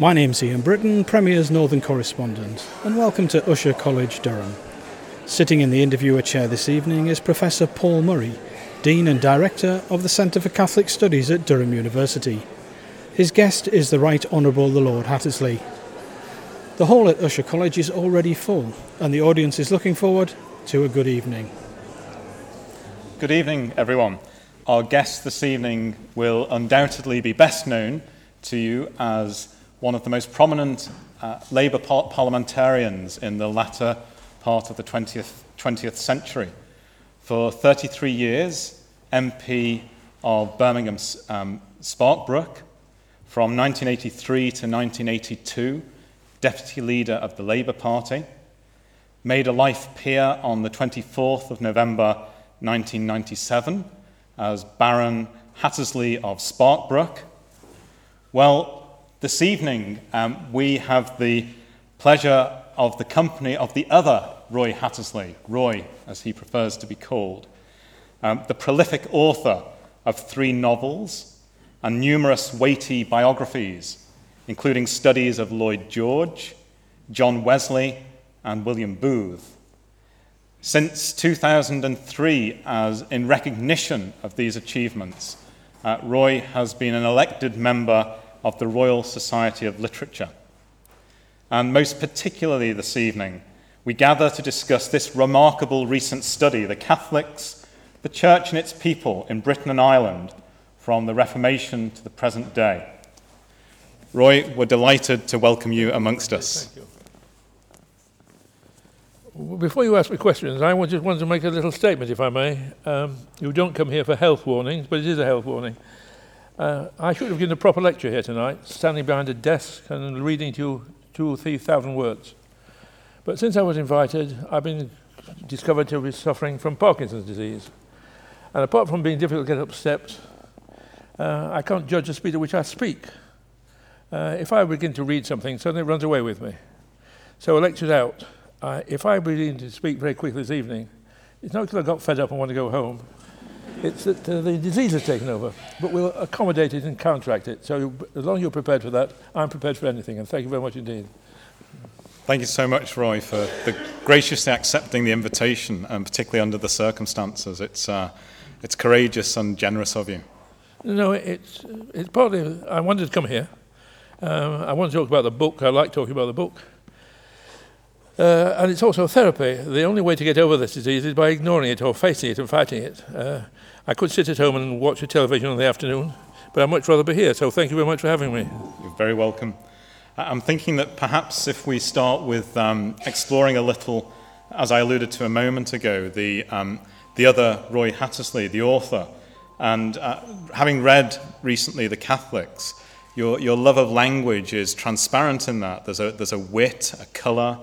My name's Ian Britton, Premier's Northern Correspondent, and welcome to Ushaw College, Durham. Sitting in the interviewer chair this evening is Professor Paul Murray, Dean and Director of the Centre for Catholic Studies at Durham University. His guest is the Right Honourable the Lord Hattersley. The hall at Ushaw College is already full, and the audience is looking forward to a good evening. Good evening, everyone. Our guest this evening will undoubtedly be best known to you as one of the most prominent uh, Labour par- parliamentarians in the latter part of the 20th, 20th century. For 33 years, MP of Birmingham um, Sparkbrook, from 1983 to 1982, deputy leader of the Labour Party, made a life peer on the 24th of November 1997 as Baron Hattersley of Sparkbrook. Well, this evening um, we have the pleasure of the company of the other Roy Hattersley, Roy as he prefers to be called, um, the prolific author of three novels and numerous weighty biographies, including studies of Lloyd George, John Wesley, and William Booth. Since 2003, as in recognition of these achievements, uh, Roy has been an elected member of the Royal Society of Literature. And most particularly this evening, we gather to discuss this remarkable recent study the Catholics, the Church and its people in Britain and Ireland from the Reformation to the present day. Roy, we're delighted to welcome you amongst us. You. Before you ask me questions, I just want to make a little statement, if I may. Um, you don't come here for health warnings, but it is a health warning. Uh, I should have given a proper lecture here tonight, standing behind a desk and reading to you two or three thousand words. But since I was invited, I've been discovered to be suffering from Parkinson's disease. And apart from being difficult to get up steps, uh, I can't judge the speed at which I speak. Uh, if I begin to read something, suddenly it runs away with me. So a lecture's out. Uh, if I begin to speak very quickly this evening, it's not because I got fed up and want to go home. It's that uh, the disease has taken over, but we'll accommodate it and counteract it. So as long as you're prepared for that, I'm prepared for anything. And thank you very much indeed. Thank you so much, Roy, for graciously accepting the invitation, and particularly under the circumstances. It's, uh, it's courageous and generous of you. No, it's, it's partly, I wanted to come here. Um, I want to talk about the book. I like talking about the book. Uh, and it's also therapy. The only way to get over this disease is by ignoring it or facing it and fighting it. Uh, I could sit at home and watch a television in the afternoon, but I'd much rather be here. So thank you very much for having me. You're very welcome. I'm thinking that perhaps if we start with um, exploring a little, as I alluded to a moment ago, the, um, the other Roy Hattersley, the author, and uh, having read recently The Catholics, your, your love of language is transparent in that. There's a, there's a wit, a colour,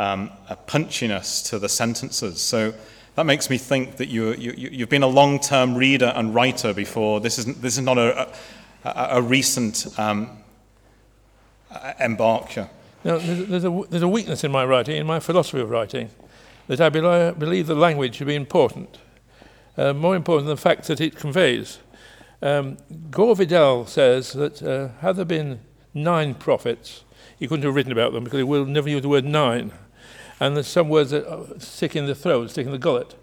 um, a punchiness to the sentences. So that makes me think that you, you, you've been a long term reader and writer before. This, isn't, this is not a, a, a recent um, embarkure. Now, there's, there's, a, there's a weakness in my writing, in my philosophy of writing, that I be- believe the language should be important, uh, more important than the fact that it conveys. Um, Gore Vidal says that uh, had there been nine prophets, he couldn't have written about them because he will never use the word nine. And there's some words that stick in the throat, stick in the gullet.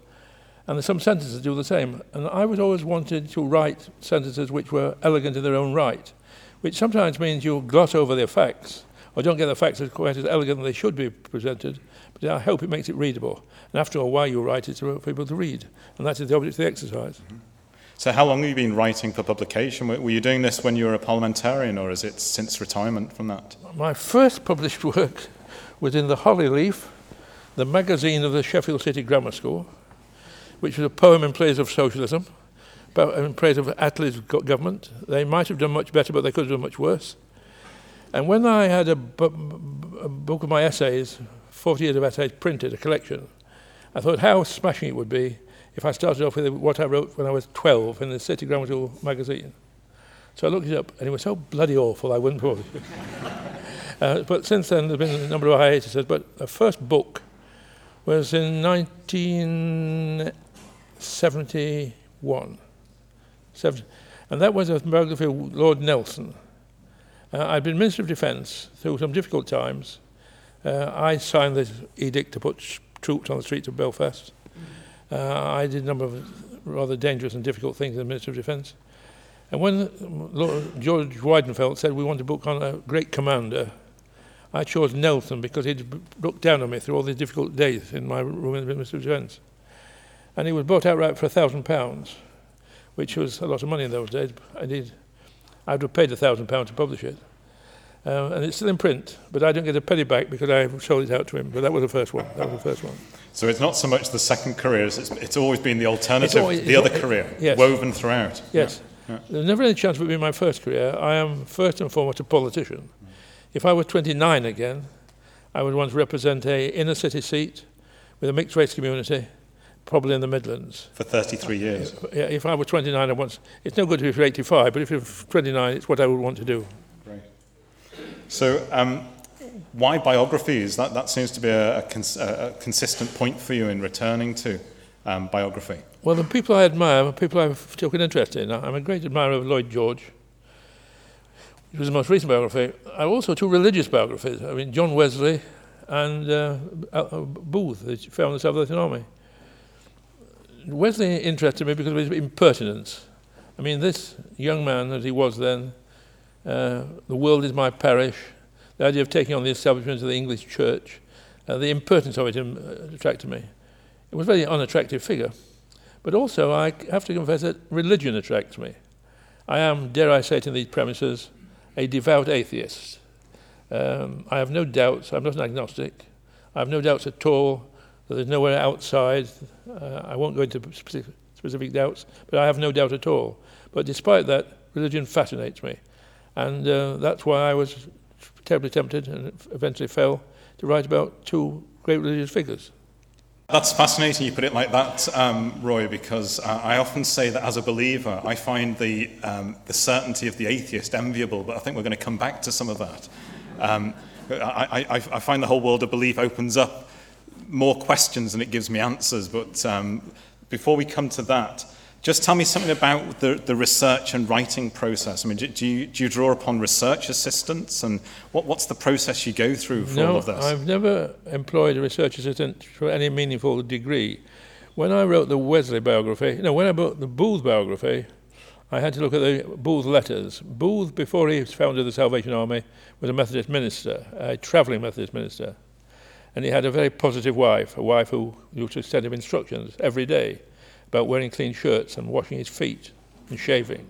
And there's some sentences do the same. And I was always wanted to write sentences which were elegant in their own right, which sometimes means you gloss over the facts or don't get the facts as quite as elegant as they should be presented. But I hope it makes it readable. And after all, why you write it for people to read. And that is the object of the exercise. Mm-hmm. So, how long have you been writing for publication? Were you doing this when you were a parliamentarian, or is it since retirement from that? My first published work was in the Holly Leaf, the magazine of the Sheffield City Grammar School, which was a poem in praise of socialism, in praise of Attlee's government. They might have done much better, but they could have done much worse. And when I had a, bu- a book of my essays, 40 years of essays printed, a collection, I thought how smashing it would be if I started off with what I wrote when I was 12 in the City Grammar School magazine. So I looked it up, and it was so bloody awful I wouldn't put it. uh, but since then, there's been a number of hiatuses. But the first book was in 1971. and that was a biography of Lord Nelson. Uh, I'd been Minister of Defence through some difficult times. Uh, I signed the edict to put troops on the streets of Belfast. Uh, I did a number of rather dangerous and difficult things as Minister of Defence. And when Lord George Weidenfeld said we want to book on a great commander, I chose Nelson because he'd looked down on me through all these difficult days in my room in the Ministry of And he was bought outright for a thousand pounds, which was a lot of money in those days. Indeed, I would have paid a thousand pounds to publish it. Uh, and it's still in print, but I don't get a penny back because I sold it out to him. But that was the first one. That was the first one. So it's not so much the second career; it's, it's always been the alternative, always, the other career, yes. woven throughout. Yes. Yeah. Yeah. There's never any chance of it being my first career. I am first and foremost a politician. If I were 29 again, I would want to represent a inner city seat with a mixed race community, probably in the Midlands. For 33 years? Yeah, if I were 29, I want, it's no good to be for 85, but if you're 29, it's what I would want to do. Great. So, um, why biographies? That, that seems to be a, a, cons- a, consistent point for you in returning to um, biography. Well, the people I admire are people I've taken interest in. I'm a great admirer of Lloyd George. It was the most recent biography. I also two religious biographies. I mean, John Wesley and uh, uh, Booth, the founder of the Salvation Army. Wesley interested me because of his impertinence. I mean, this young man as he was then, uh, the world is my parish, the idea of taking on the establishment of the English church, uh, the impertinence of it uh, attracted me. It was a very unattractive figure. But also, I have to confess that religion attracts me. I am, dare I say it in these premises, a devout atheist. Um, I have no doubts, I'm not an agnostic. I have no doubts at all that there's nowhere outside. Uh, I won't go into specific, specific doubts, but I have no doubt at all. But despite that, religion fascinates me. And uh, that's why I was terribly tempted and eventually fell to write about two great religious figures. That's fascinating you put it like that, um, Roy, because uh, I often say that as a believer, I find the, um, the certainty of the atheist enviable, but I think we're going to come back to some of that. Um, I, I, I find the whole world of belief opens up more questions than it gives me answers, but um, before we come to that, just tell me something about the, the research and writing process. I mean, do, do, you, do you draw upon research assistants, and what, what's the process you go through for no, all of this? I've never employed a research assistant for any meaningful degree. When I wrote the Wesley biography, know, when I wrote the Booth biography, I had to look at the Booth letters. Booth, before he founded the Salvation Army, was a Methodist minister, a travelling Methodist minister. And he had a very positive wife, a wife who used to send him instructions every day about wearing clean shirts and washing his feet and shaving,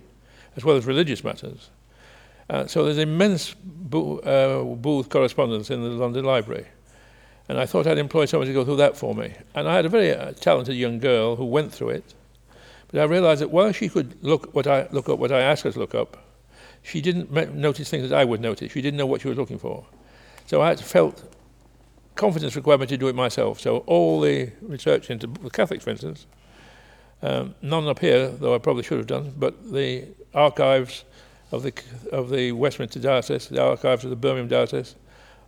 as well as religious matters. Uh, so there's immense bo- uh, Booth correspondence in the London Library. And I thought I'd employ someone to go through that for me. And I had a very uh, talented young girl who went through it. But I realized that while she could look, what I, look up what I asked her to look up, she didn't notice things that I would notice. She didn't know what she was looking for. So I felt confidence required me to do it myself. So all the research into the Catholics, for instance, um, none up here, though I probably should have done, but the archives of the, of the Westminster Diocese, the archives of the Birmingham Diocese,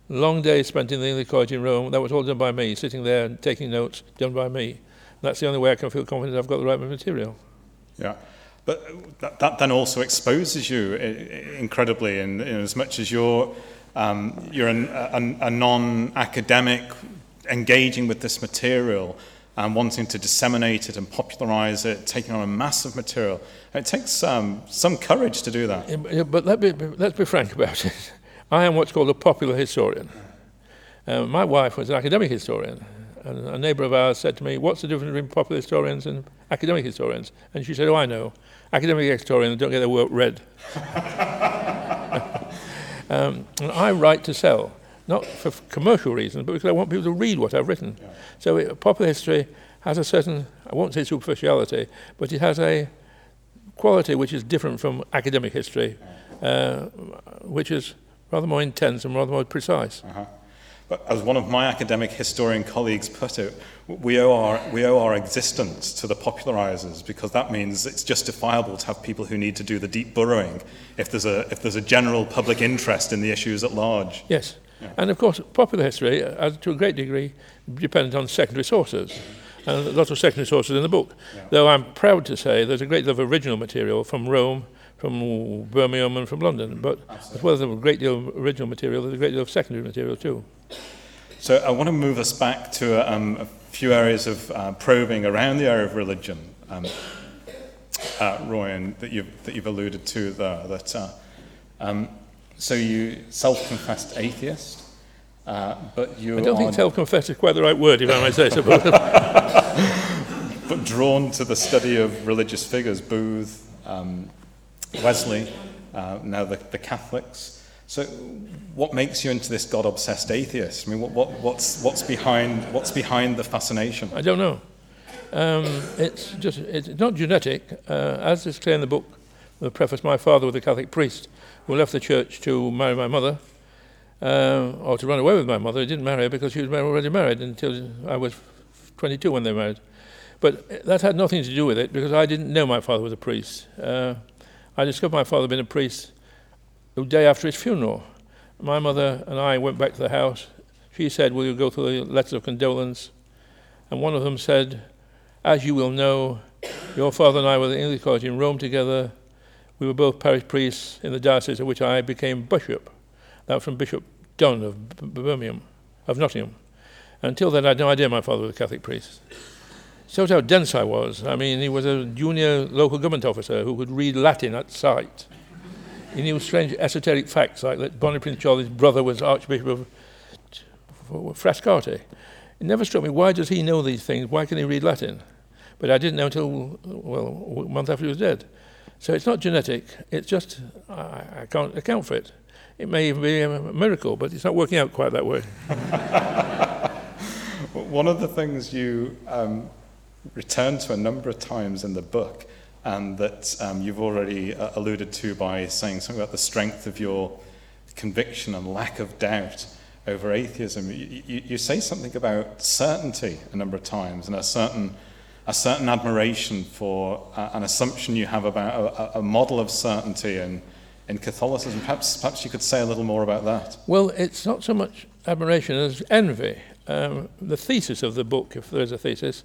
long days spent in the English College in Rome, that was all done by me, sitting there and taking notes, done by me. That's the only way I can feel confident I've got the right material. Yeah. But that, that then also exposes you incredibly, in, in as much as you're, um, you're an, a, a non academic engaging with this material, and wanting to disseminate it and popularize it, taking on a massive material. It takes um, some courage to do that. But let me, let's be frank about it. I am what's called a popular historian. Uh, my wife was an academic historian, and a neighbour of ours said to me, What's the difference between popular historians and academic historians? And she said, Oh, I know. Academic historians don't get their work read. um, I write to sell not for commercial reasons, but because I want people to read what I've written. Yeah. So it, popular history has a certain, I won't say superficiality, but it has a quality which is different from academic history, uh, which is rather more intense and rather more precise. Uh-huh. But as one of my academic historian colleagues put it, we owe, our, we owe our existence to the popularizers because that means it's justifiable to have people who need to do the deep burrowing if there's a, if there's a general public interest in the issues at large. Yes. And of course, popular history, uh, to a great degree, depends on secondary sources. And a lot of secondary sources in the book. Yeah. Though I'm proud to say there's a great deal of original material from Rome, from Birmingham and from London. But Absolutely. as well as a great deal of original material, there's a great deal of secondary material too. So I want to move us back to um, a few areas of uh, probing around the area of religion, um, uh, that you've, that you've alluded to there. That, uh, um, so you self-confessed atheist, uh, but you I don't think self-confessed is quite the right word, if I may say so. but drawn to the study of religious figures, Booth, um, Wesley, uh, now the, the Catholics. So, what makes you into this God-obsessed atheist? I mean, what, what, what's, what's, behind, what's behind the fascination? I don't know. Um, it's just it's not genetic, uh, as is clear in the book. The preface: My father was a Catholic priest who left the church to marry my mother, uh, or to run away with my mother. He didn't marry her because she was already married until I was 22 when they married. But that had nothing to do with it because I didn't know my father was a priest. Uh, I discovered my father had been a priest the day after his funeral. My mother and I went back to the house. She said, Will you go through the letters of condolence? And one of them said, As you will know, your father and I were at the English College in Rome together. We were both parish priests in the diocese of which I became bishop. That was from Bishop Dunn of Birmingham, of Nottingham. Until then, I had no idea my father was a Catholic priest. Shows how dense I was. I mean, he was a junior local government officer who could read Latin at sight. He knew strange esoteric facts like that Bonnie Prince Charlie's brother was Archbishop of Frascati. It never struck me, why does he know these things? Why can he read Latin? But I didn't know until, well, a month after he was dead. So it's not genetic, it's just, I, I can't account for it. It may even be a miracle, but it's not working out quite that way. One of the things you um, returned to a number of times in the book, and that um, you've already uh, alluded to by saying something about the strength of your conviction and lack of doubt over atheism. You, you, you say something about certainty a number of times and a certain, a certain admiration for uh, an assumption you have about a, a model of certainty in, in Catholicism. Perhaps, perhaps you could say a little more about that. Well, it's not so much admiration as envy. Um, the thesis of the book, if there is a thesis,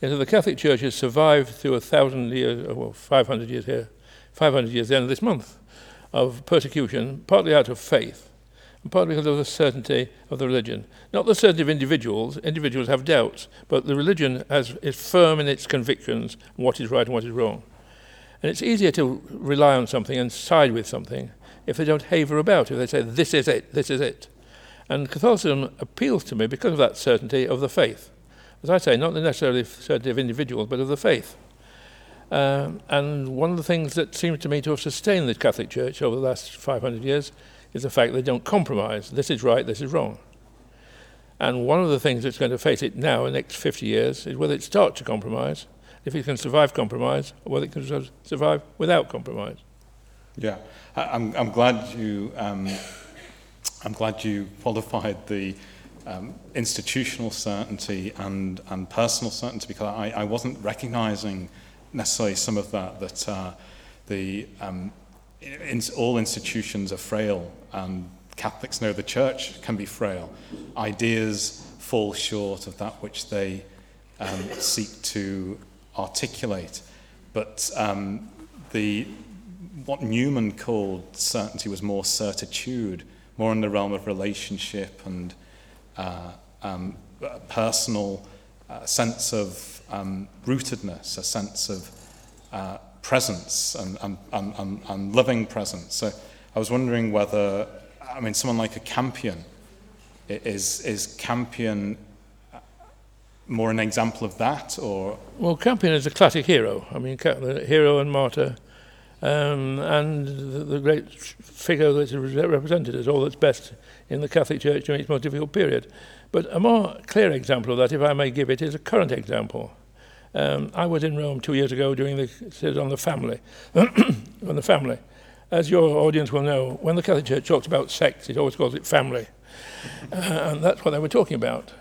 is that the Catholic Church has survived through a thousand years, uh, well, 500 years here, 500 years the end of this month, of persecution, partly out of faith, partly because of the certainty of the religion. Not the certainty of individuals, individuals have doubts, but the religion has, is firm in its convictions on what is right and what is wrong. And it's easier to rely on something and side with something if they don't haver about, if they say, this is it, this is it. And Catholicism appeals to me because of that certainty of the faith as I say, not necessarily certainty of individuals, but of the faith. Um, and one of the things that seems to me to have sustained the Catholic Church over the last 500 years is the fact they don't compromise. This is right, this is wrong. And one of the things that's going to face it now in the next 50 years is whether it starts to compromise, if it can survive compromise, or whether it can survive without compromise. Yeah, I'm, I'm glad you um, I'm glad you qualified the um, institutional certainty and, and personal certainty because I, I wasn't recognizing necessarily some of that, that uh, the, um, in, all institutions are frail and Catholics know the church can be frail. Ideas fall short of that which they um, seek to articulate. But um, the, what Newman called certainty was more certitude, more in the realm of relationship and uh, um, personal uh, sense of um, rootedness, a sense of uh, presence and, and, and, and presence. So I was wondering whether, I mean, someone like a Campion, is, is Campion uh, more an example of that, or? Well, Campion is a classic hero. I mean, hero and martyr, um, and the, the, great figure that's represented as all that's best in the Catholic Church during its most difficult period. But a more clear example of that, if I may give it, is a current example. Um, I was in Rome two years ago doing the series on the family. on the family. As your audience will know, when the Catholic Church talks about sex, it always calls it family. Uh, and that's what they were talking about.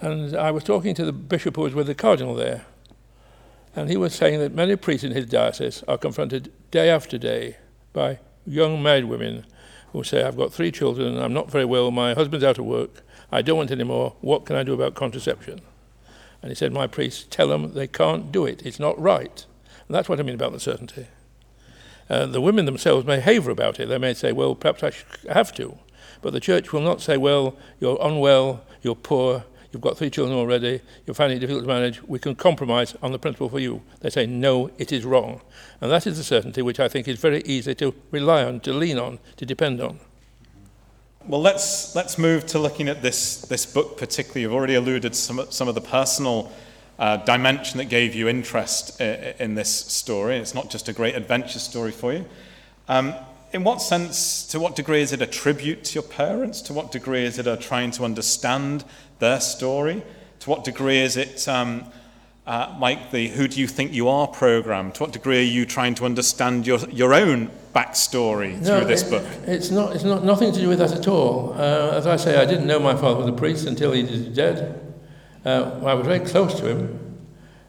And I was talking to the bishop who was with the cardinal there. And he was saying that many priests in his diocese are confronted day after day by young married women who say, I've got three children, I'm not very well, my husband's out of work, I don't want any more, what can I do about contraception? And he said, My priests tell them they can't do it, it's not right. And that's what I mean about the certainty. Uh, the women themselves may haver about it. They may say, well, perhaps I have to. But the church will not say, well, you're unwell, you're poor, you've got three children already, you're finding it difficult to manage, we can compromise on the principle for you. They say, no, it is wrong. And that is the certainty which I think is very easy to rely on, to lean on, to depend on. Well, let's, let's move to looking at this, this book particularly. You've already alluded some, some of the personal uh, dimension that gave you interest in, in this story. It's not just a great adventure story for you. Um, in what sense, to what degree is it a tribute to your parents? To what degree is it a trying to understand their story? To what degree is it um, uh, like the Who Do You Think You Are program? To what degree are you trying to understand your, your own backstory no, through this it, book? It's, not, it's not, nothing to do with that at all. Uh, as I say, I didn't know my father was a priest until he was dead. Uh, I was very close to him.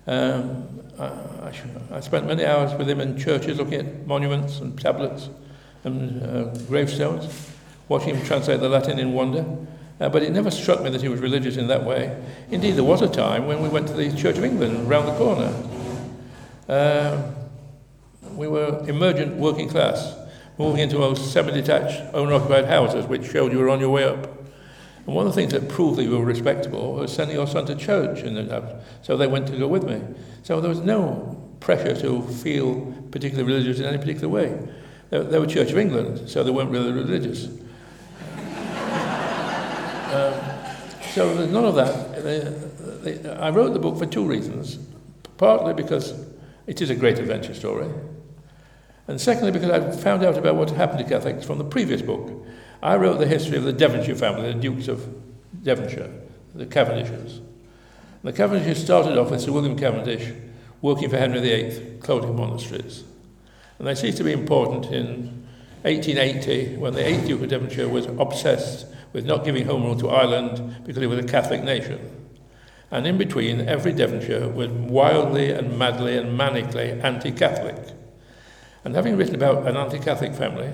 Um, I, I, I spent many hours with him in churches looking at monuments and tablets and uh, gravestones, watching him translate the Latin in wonder. Uh, but it never struck me that he was religious in that way. Indeed, there was a time when we went to the Church of England round the corner. Uh, we were emergent working class, moving into those semi-detached, owner-occupied houses, which showed you were on your way up. And one of the things that proved that you were respectable was sending your son to church, and so they went to go with me. So there was no pressure to feel particularly religious in any particular way. They were Church of England, so they weren't really religious. So there's none of that. I wrote the book for two reasons. Partly because it is a great adventure story, and secondly because I found out about what happened to Catholics from the previous book. I wrote the history of the Devonshire family, the Dukes of Devonshire, the Cavendishes. The Cavendishes started off with Sir William Cavendish working for Henry VIII, clothing monasteries. And they ceased to be important in 1880 when the 8th Duke of Devonshire was obsessed with not giving home rule to Ireland because it was a Catholic nation. And in between, every Devonshire was wildly and madly and manically anti Catholic. And having written about an anti Catholic family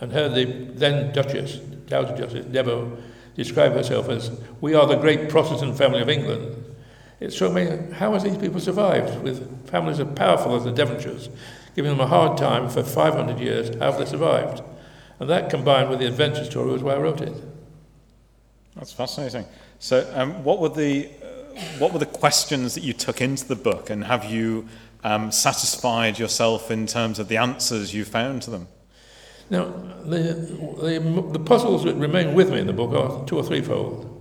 and heard the then Duchess, Dowager Duchess, Debo, describe herself as, We are the great Protestant family of England, it struck me how has these people survived with families as powerful as the Devonshires giving them a hard time for 500 years, how have they survived? And that combined with the adventure story was why I wrote it. That's fascinating. So, um, what were the uh, what were the questions that you took into the book, and have you um, satisfied yourself in terms of the answers you found to them? Now, the, the, the puzzles that remain with me in the book are two or threefold.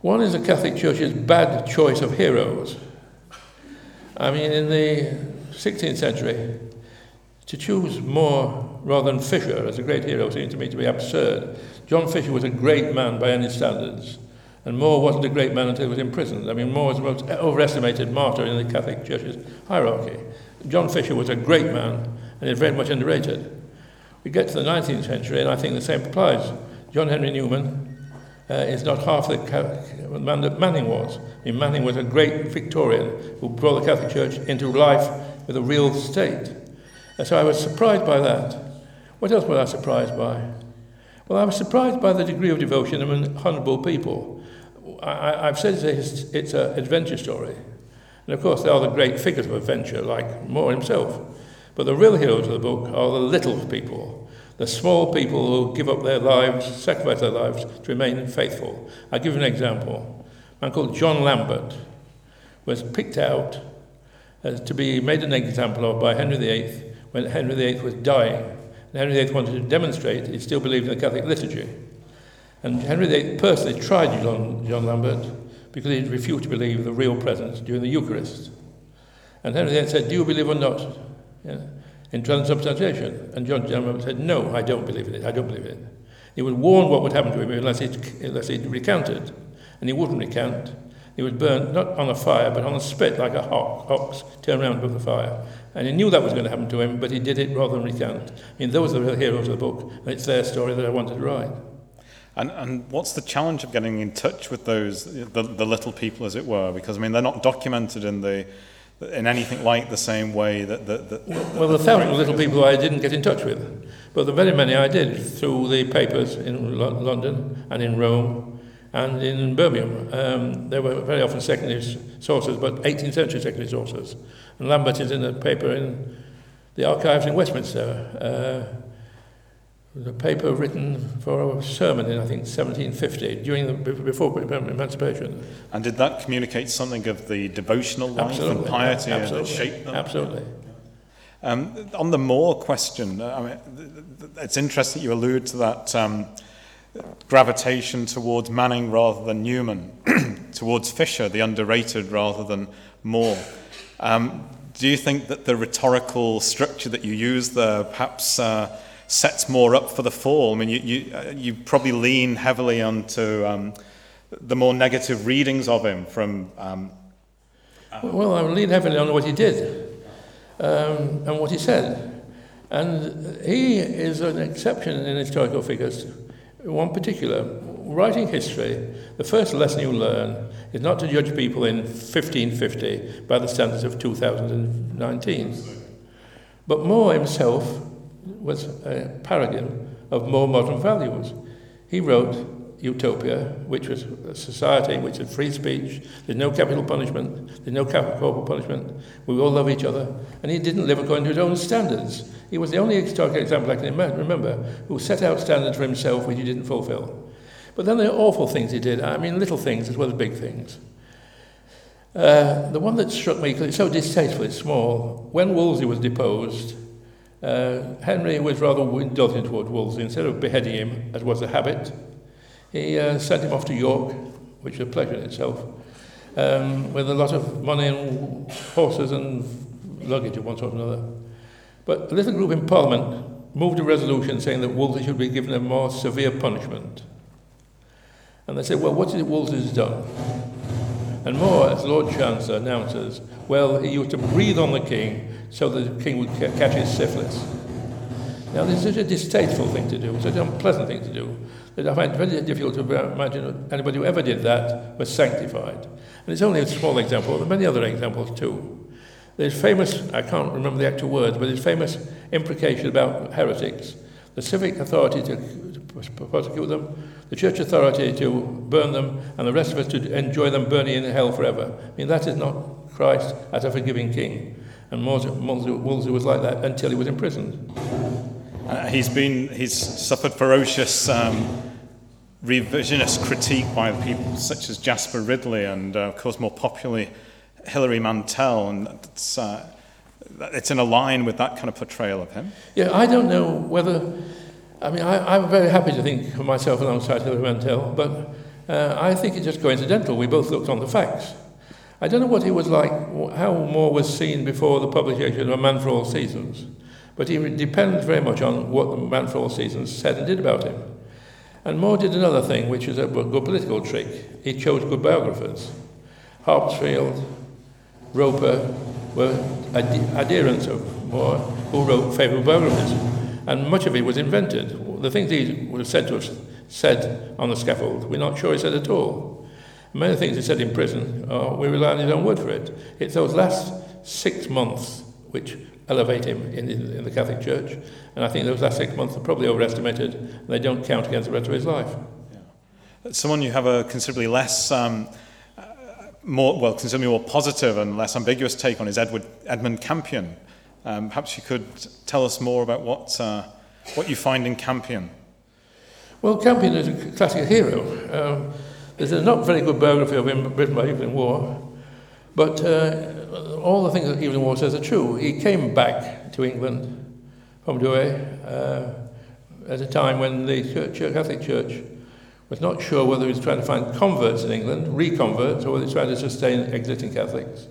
One is the Catholic Church's bad choice of heroes. I mean, in the 16th century, to choose More rather than Fisher as a great hero seemed to me to be absurd. John Fisher was a great man by any standards, and More wasn't a great man until he was imprisoned. I mean, More was the most overestimated martyr in the Catholic Church's hierarchy. John Fisher was a great man, and is very much underrated. We get to the 19th century, and I think the same applies. John Henry Newman uh, is not half the man that Manning was. I mean, Manning was a great Victorian who brought the Catholic Church into life with a real state. And so I was surprised by that. What else was I surprised by? Well, I was surprised by the degree of devotion among honourable people. I, have said it's, it's an adventure story. And of course, there are the great figures of adventure, like More himself. But the real heroes of the book are the little people, the small people who give up their lives, sacrifice their lives to remain faithful. I'll give you an example. A man called John Lambert was picked out uh, to be made an example of by Henry VIII when Henry VIII was dying. And Henry VIII wanted to demonstrate he still believed in the Catholic liturgy. And Henry VIII personally tried John, John Lambert because he refused to believe the real presence during the Eucharist. And Henry VIII said, Do you believe or not? Yeah, in transubstantiation. And John Lambert said, No, I don't believe in it. I don't believe in it. He was warned what would happen to him unless he, unless he recounted. And he wouldn't recount. He was burnt not on a fire, but on a spit, like a ox, turned around above the fire. And he knew that was going to happen to him, but he did it rather than recount. I mean, those are the real heroes of the book, and it's their story that I wanted to write. And, and what's the challenge of getting in touch with those, the, the little people, as it were? Because, I mean, they're not documented in the, in anything like the same way that... that, that well, the thousand little people I didn't get in touch with, but the very many I did through the papers in London and in Rome and in Birmingham. Um, they were very often secondary sources, but 18th century secondary sources. And Lambert is in a paper in the archives in Westminster. Uh, the paper written for a sermon in, I think, 1750, during the, before emancipation. And did that communicate something of the devotional life Absolutely. and piety Absolutely. that shaped them? Absolutely. Um, on the More question, uh, I mean, it's interesting you allude to that um, gravitation towards Manning rather than Newman, towards Fisher, the underrated rather than More. Um, do you think that the rhetorical structure that you use there perhaps uh, sets more up for the fall? I mean, you, you, uh, you probably lean heavily onto um, the more negative readings of him from. Um, well, I lean heavily on what he did um, and what he said. And he is an exception in historical figures. One particular, writing history, the first lesson you learn is not to judge people in 1550 by the standards of 2019. But More himself was a paragon of more modern values. He wrote Utopia, which was a society in which had free speech, there's no capital punishment, there's no corporal punishment, we all love each other, and he didn't live according to his own standards. He was the only historical example I can remember who set out standards for himself which he didn't fulfill. But then there are awful things he did, I mean little things as well as big things. Uh, the one that struck me, because it's so distasteful, distastefully small, when Wolsey was deposed, uh, Henry was rather indulgent toward Wolsey. Instead of beheading him, as was the habit, he uh, sent him off to York, which was a pleasure in itself, um, with a lot of money and horses and luggage of one sort or another. But a little group in Parliament moved a resolution saying that Wolsey should be given a more severe punishment. And they said, well, what is it Wolsey's done? And More, as Lord Chancellor, announces, well, he used to breathe on the king so that the king would catch his syphilis. Now, this is a distasteful thing to do, such an unpleasant thing to do, that I find very difficult to imagine anybody who ever did that was sanctified. And it's only a small example, there are many other examples too. There's famous, I can't remember the actual words, but there's famous imprecation about heretics. The civic authority to prosecute them, the church authority to burn them, and the rest of us to enjoy them burning in hell forever. I mean, that is not Christ as a forgiving king. And Wolsey was like that until he was imprisoned. Uh, he's been he's suffered ferocious um, revisionist critique by people such as Jasper Ridley and, uh, of course, more popularly Hilary Mantel, and it's uh, it's in a line with that kind of portrayal of him. Yeah, I don't know whether. I mean, I, I'm very happy to think of myself alongside Hilary Mantel, but uh, I think it's just coincidental. We both looked on the facts. I don't know what he was like, how More was seen before the publication of A Man for All Seasons, but he depends very much on what the Man for All Seasons said and did about him. And More did another thing, which is a good political trick. He chose good biographers. Harpsfield, Roper were ad- adherents of More, who wrote favourable biographies. And much of it was invented. The things he was said to have said on the scaffold, we're not sure he said at all. Many things he said in prison, uh, we rely on his own word for it. It's those last six months which elevate him in, in, in, the Catholic Church, and I think those last six months are probably overestimated, and they don't count against the rest of his life. Yeah. Someone you have a considerably less, um, more well, considerably more positive and less ambiguous take on is Edward Edmund Campion. Um, perhaps you could tell us more about what uh, what you find in Campion. Well, Campion is a classic hero. Um, there's a not very good biography of him written by Evelyn Waugh, but uh, all the things that Evelyn Waugh says are true. He came back to England from Douai uh, at a time when the church, Catholic Church was not sure whether he was trying to find converts in England, reconverts, or whether he was trying to sustain existing Catholics.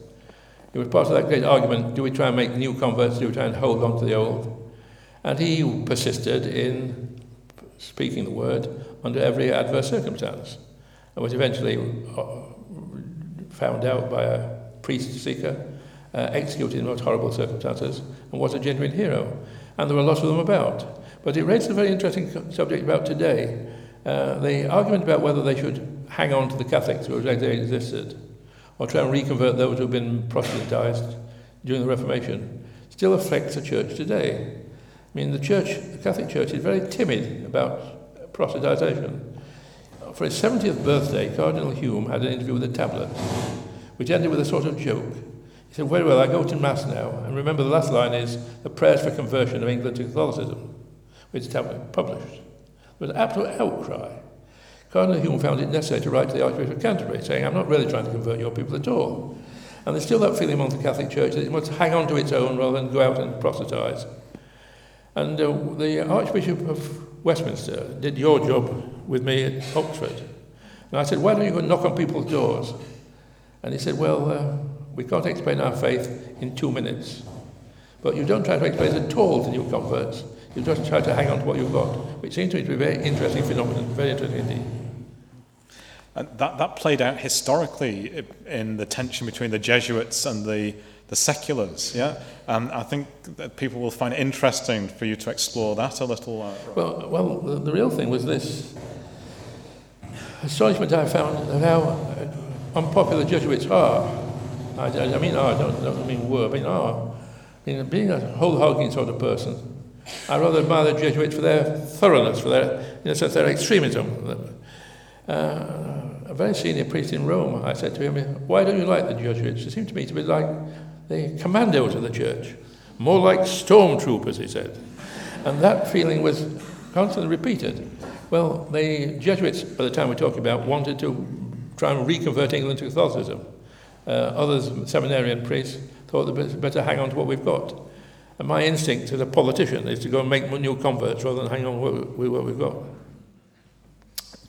It was part of that great argument do we try and make new converts, do we try and hold on to the old? And he persisted in speaking the word under every adverse circumstance and was eventually uh, found out by a priest seeker, uh, executed in most horrible circumstances, and was a genuine hero. And there were lots of them about. But it raises a very interesting subject about today. Uh, the argument about whether they should hang on to the Catholics who existed, or try and reconvert those who have been proselytized during the Reformation, still affects the church today. I mean, the church, the Catholic Church, is very timid about proselytization. For his 70th birthday, Cardinal Hume had an interview with the tablet, which ended with a sort of joke. He said, very well, I go to Mass now. And remember, the last line is the prayers for conversion of England to Catholicism, which is published. There was an absolute outcry. Cardinal Hume found it necessary to write to the Archbishop of Canterbury, saying, I'm not really trying to convert your people at all. And there's still that feeling among the Catholic Church that it must hang on to its own rather than go out and proselytise. And uh, the Archbishop of Westminster did your job with me at Oxford. And I said, why don't you go knock on people's doors? And he said, well, uh, we can't explain our faith in two minutes. But you don't try to explain it at all to new converts. You just try to hang on to what you've got, which seems to me to be a very interesting phenomenon, very interesting indeed. And that, that played out historically in the tension between the Jesuits and the, the seculars, yeah? And I think that people will find it interesting for you to explore that a little. Uh, well, well the, the real thing was this astonishment I found of how unpopular Jesuits are. I, I mean I don't, don't mean were, I mean are. I mean, being a whole-hogging sort of person, I rather admire the Jesuits for their thoroughness, for their, in a sense, their extremism. Uh, a very senior priest in Rome, I said to him, why don't you like the Jesuits? They seem to me to be like the commandos of the church, more like stormtroopers, he said. And that feeling was constantly repeated. Well, the Jesuits, by the time we're talking about, wanted to try and reconvert England to Catholicism. Uh, others, seminarian priests, thought they'd better hang on to what we've got. And my instinct as a politician is to go and make new converts rather than hang on what we've got.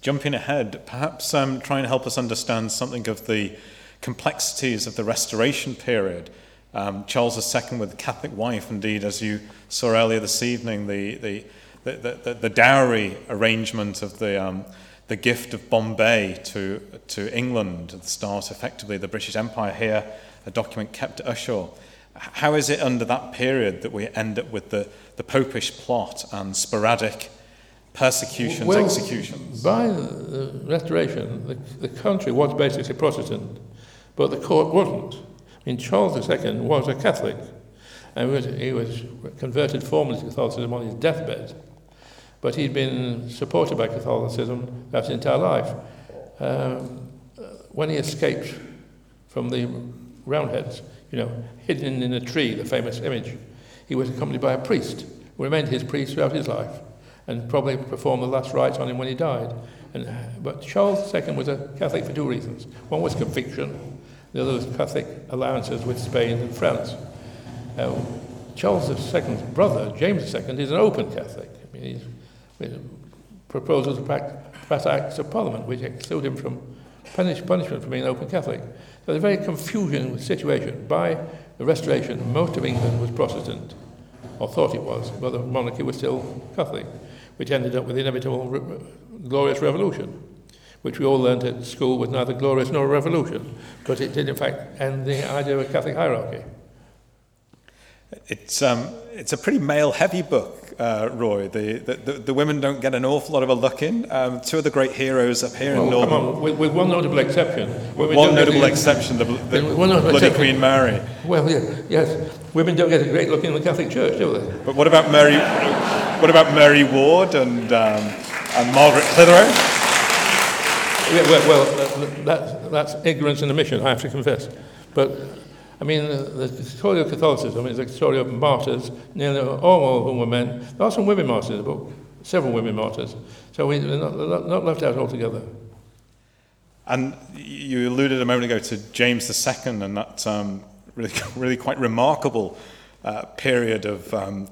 Jumping ahead, perhaps um, try and help us understand something of the complexities of the Restoration period. Um, Charles II with a Catholic wife, indeed, as you saw earlier this evening, the, the, the, the, the dowry arrangement of the, um, the gift of Bombay to, to England at the start, effectively, the British Empire here, a document kept at Ushaw. How is it under that period that we end up with the, the popish plot and sporadic persecutions, well, executions? By the Restoration, the, the country was basically Protestant, but the court wasn't. I mean, Charles II was a Catholic, and he was converted formally to Catholicism on his deathbed, but he'd been supported by Catholicism throughout his entire life. Um, when he escaped from the Roundheads, you know, hidden in a tree, the famous image, he was accompanied by a priest who remained his priest throughout his life and probably performed the last rites on him when he died. And, but Charles II was a Catholic for two reasons. One was conviction, the other was Catholic alliances with Spain and France. Uh, Charles II's brother, James II, is an open Catholic. I mean, he's proposals to pass acts of parliament which exclude him from punish, punishment for being an open Catholic. So it's a very confusing situation. By the Restoration, most of England was Protestant, or thought it was, but the monarchy was still Catholic which ended up with the inevitable glorious revolution, which we all learned at school was neither glorious nor a revolution, because it did in fact end the idea of a Catholic hierarchy. It's, um, it's a pretty male heavy book, uh, Roy. The, the, the, women don't get an awful lot of a look in. Um, two of the great heroes up here well, in Northern. Come on, with, with one notable exception. One notable exception, the, the Bloody exception. Queen Mary. Well, yeah, yes. Women don't get a great look in the Catholic Church, do they? But what about Mary? What about Mary Ward and, um, and Margaret Clitheroe? Yeah, well, well that, that's ignorance and omission, I have to confess. But, I mean, the, the story of Catholicism is the story of martyrs, nearly all of whom were men. There are some women martyrs, but several women martyrs. So we're not, not left out altogether. And you alluded a moment ago to James II and that um, really, really quite remarkable uh, period of um,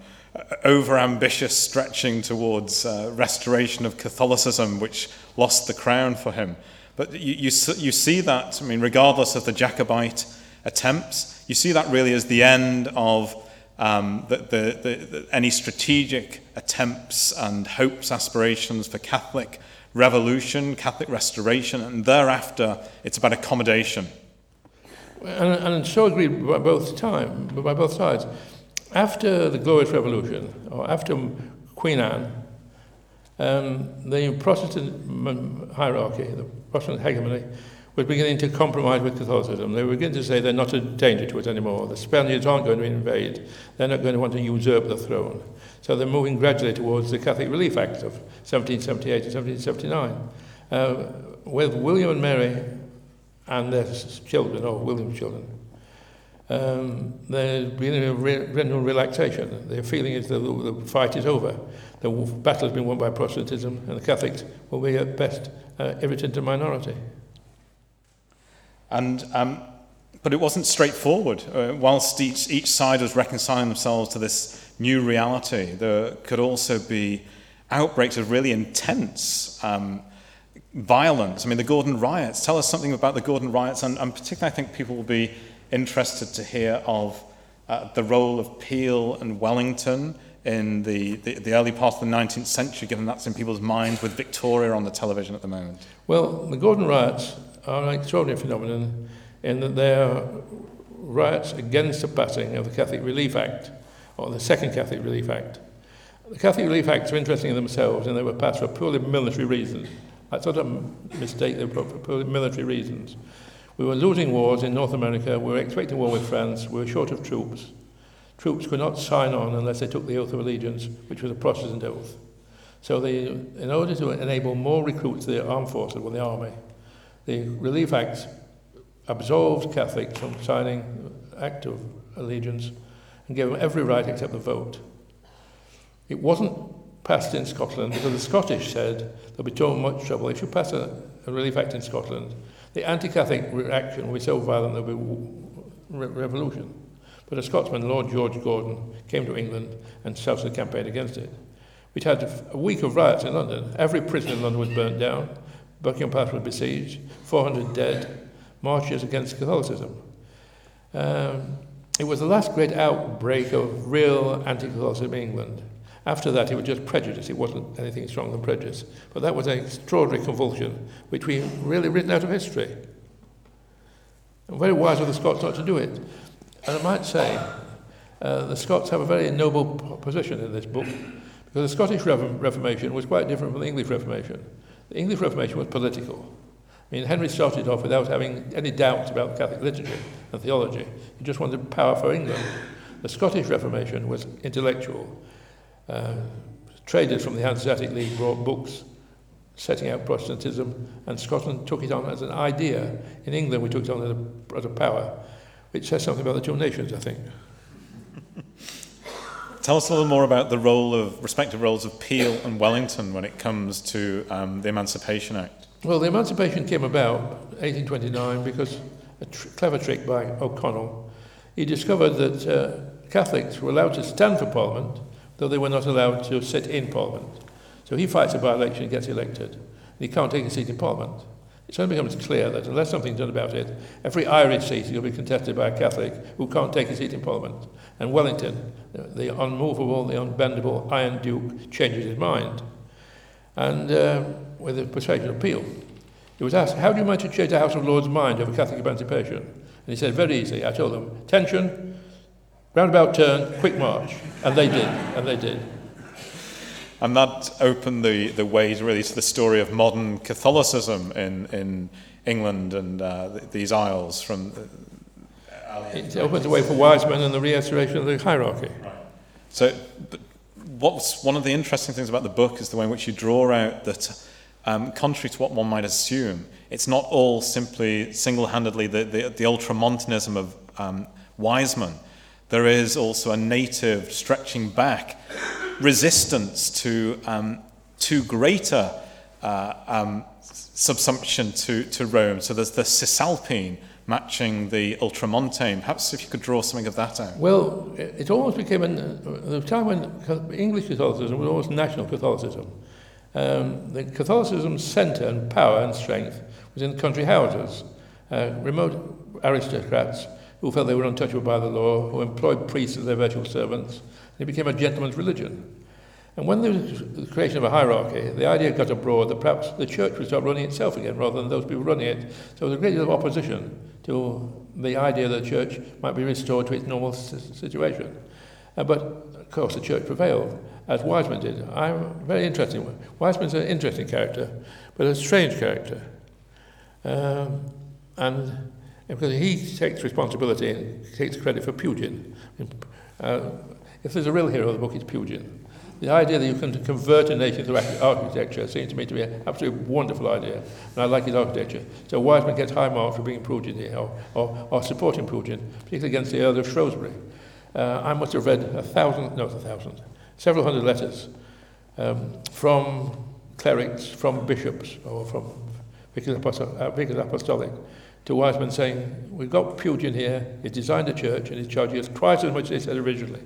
overambitious stretching towards uh, restoration of Catholicism, which lost the crown for him. But you, you, you see that, I mean, regardless of the Jacobite attempts, you see that really as the end of um, the, the, the, any strategic attempts and hopes, aspirations for Catholic revolution, Catholic restoration, and thereafter it's about accommodation. And, and so agreed by both, time, by both sides. After the Glorious Revolution, or after Queen Anne, um, the Protestant hierarchy, the Protestant hegemony, was beginning to compromise with Catholicism. They were beginning to say they're not a danger to it anymore. The Spaniards aren't going to invade. They're not going to want to usurp the throne. So they're moving gradually towards the Catholic Relief Act of 1778 and 1779. Uh, with William and Mary and their children, or William's children, um, there's been a general relaxation. The feeling is that the, the fight is over. The battle has been won by Protestantism, and the Catholics will be at best uh, irritant minority. And, um, but it wasn't straightforward. Uh, whilst each, each side was reconciling themselves to this new reality, there could also be outbreaks of really intense um, violence. I mean, the Gordon riots. Tell us something about the Gordon riots, and, and particularly, I think people will be interested to hear of uh, the role of Peel and Wellington in the, the, the early part of the 19th century, given that's in people's minds with Victoria on the television at the moment. Well, the Gordon riots are an extraordinary phenomenon in that they are riots against the passing of the Catholic Relief Act, or the Second Catholic Relief Act. The Catholic Relief Acts are interesting in themselves, and they were passed for purely military reasons. That's not a mistake, they were for purely military reasons. We were losing wars in North America, we were expecting war with France, we were short of troops. Troops could not sign on unless they took the oath of allegiance, which was a Protestant oath. So they, in order to enable more recruits to the armed forces, or the army, the Relief Act absolved Catholics from signing Act of Allegiance and gave them every right except the vote. It wasn't passed in Scotland because the Scottish said there'll be too much trouble. If you pass a, a Relief Act in Scotland, the anti-Catholic reaction will be so violent there'll be re- revolution. But a Scotsman, Lord George Gordon, came to England and started a campaign against it. We had a week of riots in London. Every prison in London was burnt down. Buckingham Palace was besieged. 400 dead. Marches against Catholicism. Um, it was the last great outbreak of real anti-Catholicism in England. After that, it was just prejudice. It wasn't anything stronger than prejudice. But that was an extraordinary convulsion, which we really written out of history. And very wise of the Scots not to do it. And I might say, uh, the Scots have a very noble position in this book, because the Scottish Reformation was quite different from the English Reformation. The English Reformation was political. I mean, Henry started off without having any doubts about Catholic liturgy and theology. He just wanted power for England. The Scottish Reformation was intellectual. Uh, traders from the Hanseatic League brought books setting out Protestantism, and Scotland took it on as an idea. In England, we took it on as a, as a power, which says something about the two nations, I think. Tell us a little more about the role of respective roles of Peel and Wellington when it comes to um, the Emancipation Act. Well, the Emancipation came about 1829 because a tr- clever trick by O'Connell. He discovered that uh, Catholics were allowed to stand for Parliament, though they were not allowed to sit in Parliament. So he fights a by-election and gets elected. And he can't take a seat in Parliament. It suddenly becomes clear that unless something's done about it, every Irish seat will be contested by a Catholic who can't take a seat in Parliament. And Wellington, the unmovable, the unbendable Iron Duke, changes his mind. And uh, with a persuasion appeal, he was asked, How do you manage to change the House of Lords' mind over Catholic emancipation? And he said, Very easy. I told them, Tension, roundabout turn, quick march. And they did, and they did. And that opened the, the ways really to the story of modern Catholicism in, in England and uh, these isles from. Uh, it opened the way for Wiseman and the restoration of the hierarchy. Right. So, what's one of the interesting things about the book is the way in which you draw out that, um, contrary to what one might assume, it's not all simply single handedly the, the, the ultramontanism of um, Wiseman. There is also a native stretching back resistance to, um, to greater uh, um, subsumption to, to Rome. So there's the Cisalpine matching the Ultramontane. Perhaps if you could draw something of that out. Well, it almost became an, the time when English Catholicism was almost national Catholicism. Um, the Catholicism's centre and power and strength was in country houses, uh, remote aristocrats who felt they were untouchable by the law, who employed priests as their virtual servants, it became a gentleman's religion. And when there was the creation of a hierarchy, the idea got abroad that perhaps the church would start running itself again rather than those people running it. So there was a great deal of opposition to the idea that the church might be restored to its normal situation. Uh, but, of course, the church prevailed, as Wiseman did. I'm very interesting. Wiseman's an interesting character, but a strange character. Um, and because he takes responsibility and takes credit for Pugin. Uh, if there's a real hero of the book, it's Pugin. The idea that you can convert a nation through architecture seems to me to be an absolutely wonderful idea, and I like his architecture. So Wiseman gets high marks for being pro-Pugin here, or, or, or supporting Pugin, particularly against the Earl of Shrewsbury. Uh, I must have read a thousand, not a thousand, several hundred letters um, from clerics, from bishops, or from vicars, apostolic, uh, vicars apostolic, to Wiseman saying, we've got Pugin here, he designed a church, and he's charging us twice as much as he said originally.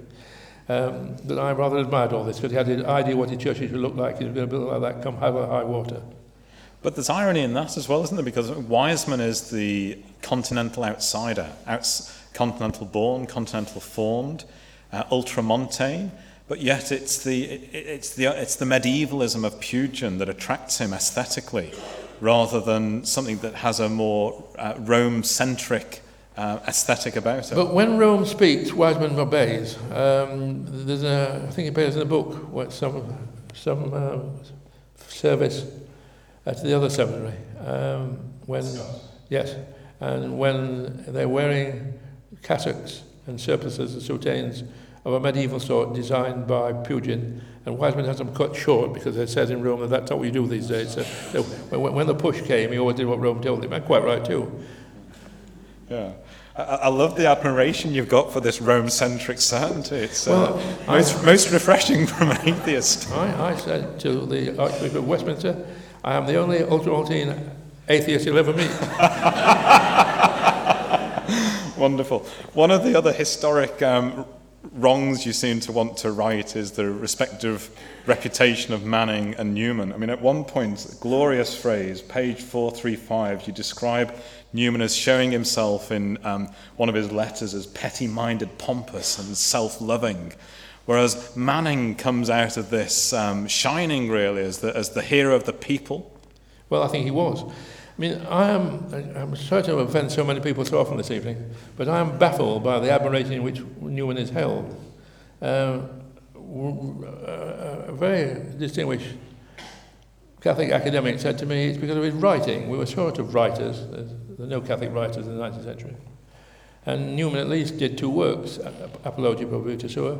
Um, that I rather admired all this, because he had an idea what his churches should look like, he was going to build like that come high, high water. But there's irony in that as well, isn't there? Because Wiseman is the continental outsider, outs- continental born, continental formed, uh, ultramontane, but yet it's the, it, it's, the, it's the medievalism of Pugin that attracts him aesthetically rather than something that has a more uh, Rome centric uh, aesthetic about it. But when Rome speaks, Wiseman obeys. Um, there's a, I think it appears in the book, what some, some uh, service at the other seminary. Um, when, yes, and when they're wearing cassocks and surplices and soutanes of a medieval sort designed by Pugin, and Wiseman has them cut short because it says in Rome that that's not what we do these days. So, so when, when the push came, he always did what Rome told him, and quite right too. Yeah. I, I love the admiration you've got for this Rome centric certainty. It's uh, Well, most, I- most refreshing from an atheist. I, I said to the Archbishop of Westminster, I am the only ultramontane atheist you'll ever meet. Wonderful. One of the other historic um, wrongs you seem to want to right is the respective reputation of Manning and Newman. I mean, at one point, glorious phrase, page 435, you describe Newman as showing himself in um, one of his letters as petty minded, pompous, and self loving. Whereas Manning comes out of this um, shining really as the, as the hero of the people. Well, I think he was. I mean, I am, I'm sorry to offend so many people so often this evening, but I am baffled by the admiration in which Newman is held. Uh, uh, a very distinguished Catholic academic said to me, it's because of his writing. We were short of writers. There are no Catholic writers in the 19th century. And Newman at least did two works, Apologia pro Vita Sua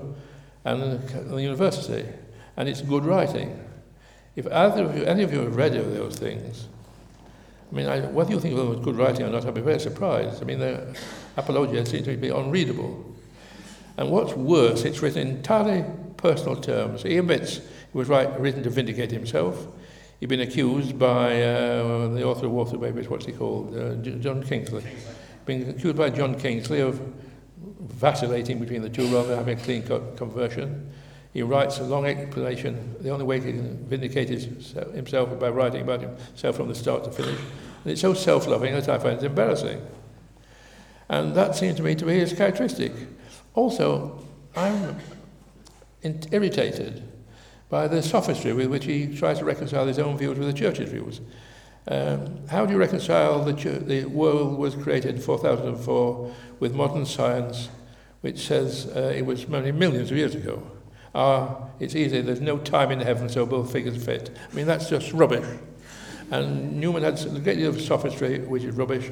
and the university. And it's good writing. If either of you, any of you have read of those things, I mean, I, whether you think of them as good writing or not, I'd be very surprised. I mean, the Apologia seems to be unreadable. And what's worse, it's written in entirely personal terms. He admits it was right, written to vindicate himself. He'd been accused by uh, the author of Water Babies, what's he called? Uh, John Kingsley. Been accused by John Kingsley of vacillating between the two rather than having a clean cut conversion. He writes a long explanation. The only way he can vindicate himself is by writing about himself from the start to finish. And it's so self loving that I find it embarrassing. And that seems to me to be his characteristic. Also, I'm irritated by the sophistry with which he tries to reconcile his own views with the church's views. Um, how do you reconcile the, chur- the world was created in 4004 with modern science, which says uh, it was many millions of years ago? Ah, it's easy, there's no time in heaven, so both figures fit. I mean, that's just rubbish. And Newman had a great deal of sophistry, which is rubbish,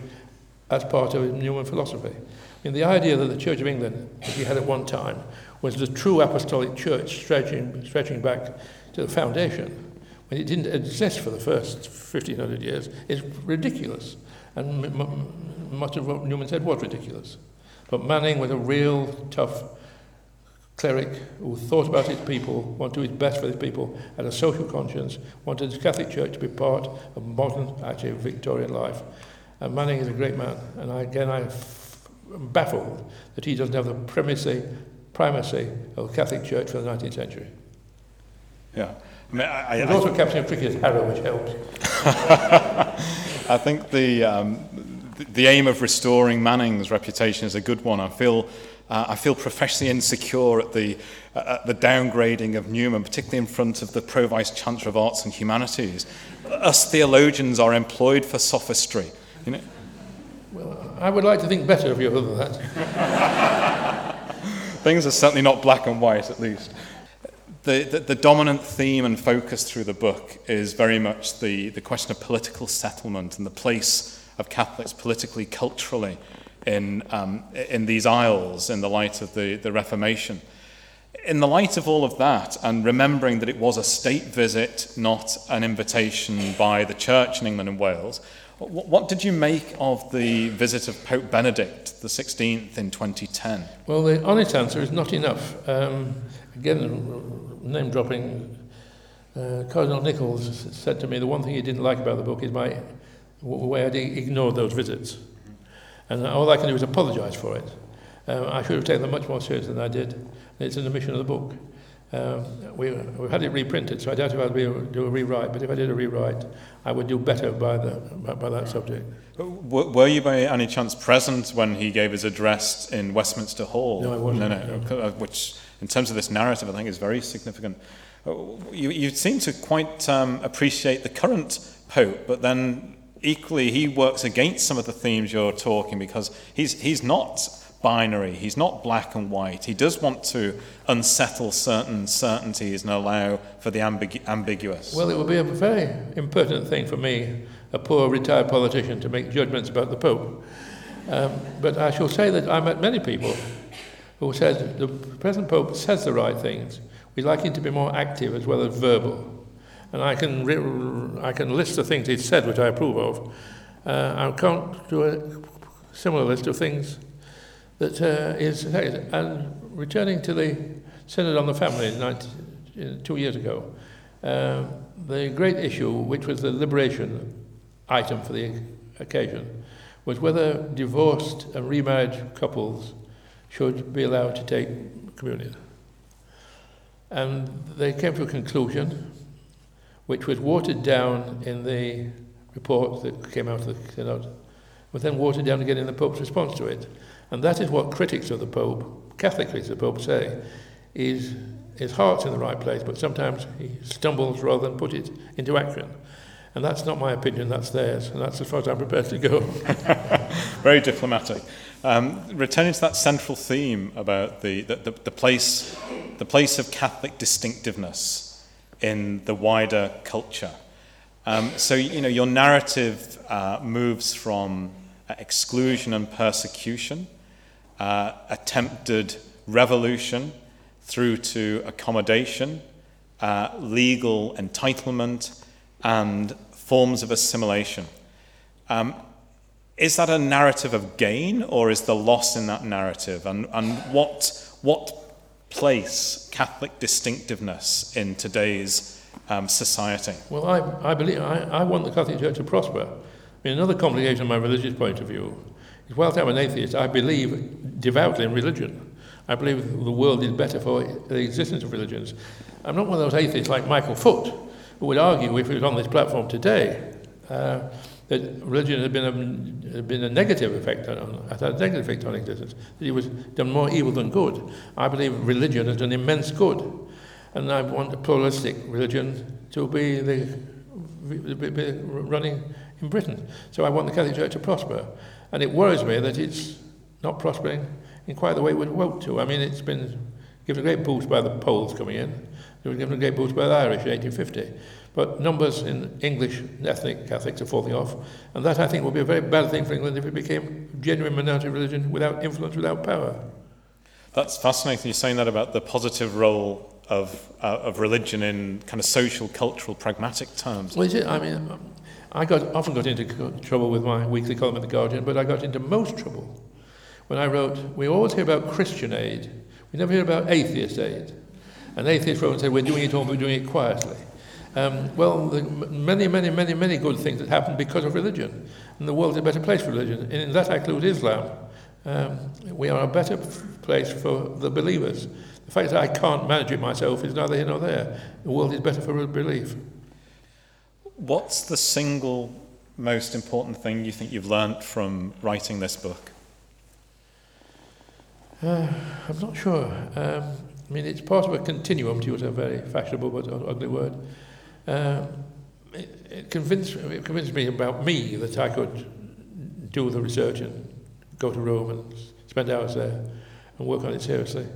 as part of Newman philosophy. I mean, the idea that the Church of England, as he had at one time, was the true apostolic church stretching, stretching back to the foundation, when it didn't exist for the first 1500 years, is ridiculous. And much of what Newman said was ridiculous. But Manning was a real tough cleric who thought about his people, wanted to do his best for his people, had a social conscience, wanted the Catholic Church to be part of modern, actually Victorian life. And Manning is a great man, and I, again I'm baffled that he doesn't have the primacy, primacy of the Catholic Church for the 19th century. Yeah. I mean, I, I, There's I- also captain of cricket Harrow, which helps. I think the, um, the, the aim of restoring Manning's reputation is a good one. I feel, uh, I feel professionally insecure at the, uh, at the downgrading of Newman, particularly in front of the Pro Vice Chancellor of Arts and Humanities. Us theologians are employed for sophistry. You know, Well, I would like to think better of you other than that. things are certainly not black and white, at least. The, the, the dominant theme and focus through the book is very much the, the question of political settlement and the place of Catholics politically, culturally in, um, in these isles in the light of the, the Reformation. in the light of all of that, and remembering that it was a state visit, not an invitation by the church in England and Wales, what, what did you make of the visit of Pope Benedict the 16th in 2010? Well, the honest answer is not enough. Um, again, name dropping, uh, Cardinal Nichols said to me the one thing he didn't like about the book is my way I ignored those visits. And all I can do is apologise for it. Um, I should have taken them much more seriously than I did. It's an omission of the book. Um, we, we've had it reprinted, so I doubt if I'd be able to do a rewrite, but if I did a rewrite, I would do better by, the, by, by that subject. Were you by any chance present when he gave his address in Westminster Hall? No, I wasn't. No, no, no. which, in terms of this narrative, I think is very significant. Uh, you, you seem to quite um, appreciate the current Pope, but then equally he works against some of the themes you're talking because he's, he's not binary. He's not black and white. He does want to unsettle certain certainties and allow for the ambig- ambiguous. Well, it would be a very impertinent thing for me, a poor retired politician, to make judgments about the Pope. Um, but I shall say that I met many people who said the present Pope says the right things. We'd like him to be more active as well as verbal. And I can, re- I can list the things he's said which I approve of. Uh, I can't do a similar list of things that uh, is and returning to the Synod on the Family 19, two years ago, uh, the great issue, which was the liberation item for the occasion, was whether divorced and remarried couples should be allowed to take communion. And they came to a conclusion, which was watered down in the report that came out of the Synod, was then watered down again in the Pope's response to it. And that is what critics of the Pope, Catholic critics of the Pope, say, is his heart's in the right place, but sometimes he stumbles rather than put it into action. And that's not my opinion, that's theirs, and that's as far as I'm prepared to go. Very diplomatic. Um, returning to that central theme about the, the, the, the, place, the place of Catholic distinctiveness in the wider culture. Um, so, you know, your narrative uh, moves from uh, exclusion and persecution uh, attempted revolution through to accommodation, uh, legal entitlement, and forms of assimilation. Um, is that a narrative of gain or is the loss in that narrative? And, and what, what place Catholic distinctiveness in today's um, society? Well, I, I believe I, I want the Catholic Church to prosper. I mean, another complication from my religious point of view is whilst I'm an atheist, I believe devoutly in religion. I believe the world is better for the existence of religions. I'm not one of those atheists like Michael Foot, who would argue, if he was on this platform today, uh, that religion had been a, had been a negative effect on, had a negative effect on existence, that it was done more evil than good. I believe religion has done immense good, and I want a pluralistic religion to be the, be, be running in Britain. So I want the Catholic Church to prosper. And it worries me that it's not prospering in quite the way we'd hoped to. I mean, it's been given a great boost by the Poles coming in. It was given a great boost by the Irish in 1850. But numbers in English ethnic Catholics are falling off. And that, I think, would be a very bad thing for England if it became a genuine minority religion without influence, without power. That's fascinating. You're saying that about the positive role of, uh, of religion in kind of social, cultural, pragmatic terms. Well, I mean, I got, often got into trouble with my weekly column in The Guardian, but I got into most trouble when I wrote, we always hear about Christian aid, we never hear about atheist aid. And atheists wrote and said, we're doing it all, but we're doing it quietly. Um, well, many, many, many, many good things that happened because of religion. And the world is a better place for religion. And in that I include Islam. Um, we are a better place for the believers. The fact that I can't manage it myself is neither here nor there. The world is better for belief. What's the single most important thing you think you've learnt from writing this book? Uh, I'm not sure. Um, I mean, it's part of a continuum, to use a very fashionable but ugly word. Uh, it, it, convinced, it convinced me about me that I could do the research and go to Rome and spend hours there and work on it seriously.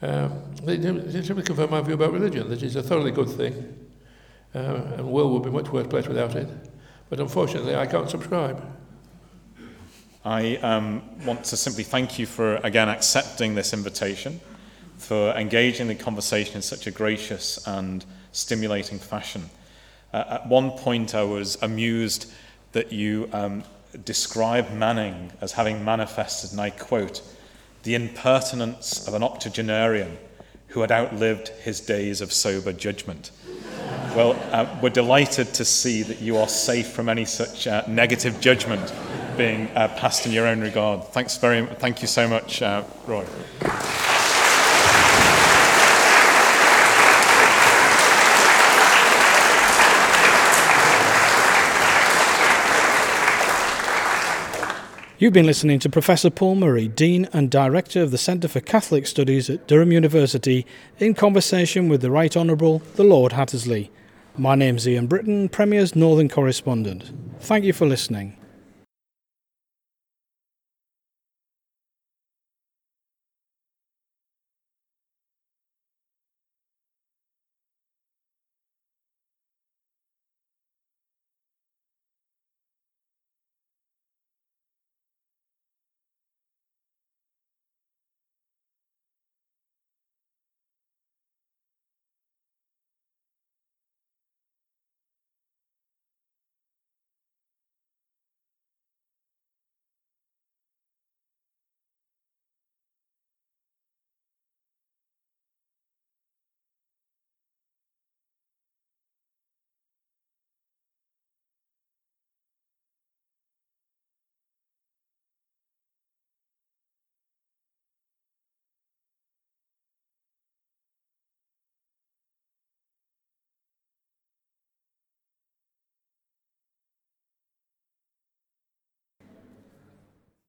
Um, it, it simply confirmed my view about religion, that it's a thoroughly good thing, uh, and world would be much worse place without it. But unfortunately, I can't subscribe. I um, want to simply thank you for, again, accepting this invitation, for engaging the conversation in such a gracious and stimulating fashion. Uh, at one point, I was amused that you um, described Manning as having manifested, and I quote, the impertinence of an octogenarian who had outlived his days of sober judgment. Well, uh, we're delighted to see that you are safe from any such uh, negative judgment being uh, passed in your own regard. Thanks very, thank you so much, uh, Roy. You've been listening to Professor Paul Murray, Dean and Director of the Centre for Catholic Studies at Durham University, in conversation with the Right Honourable the Lord Hattersley. My name's Ian Britton, Premier's Northern Correspondent. Thank you for listening.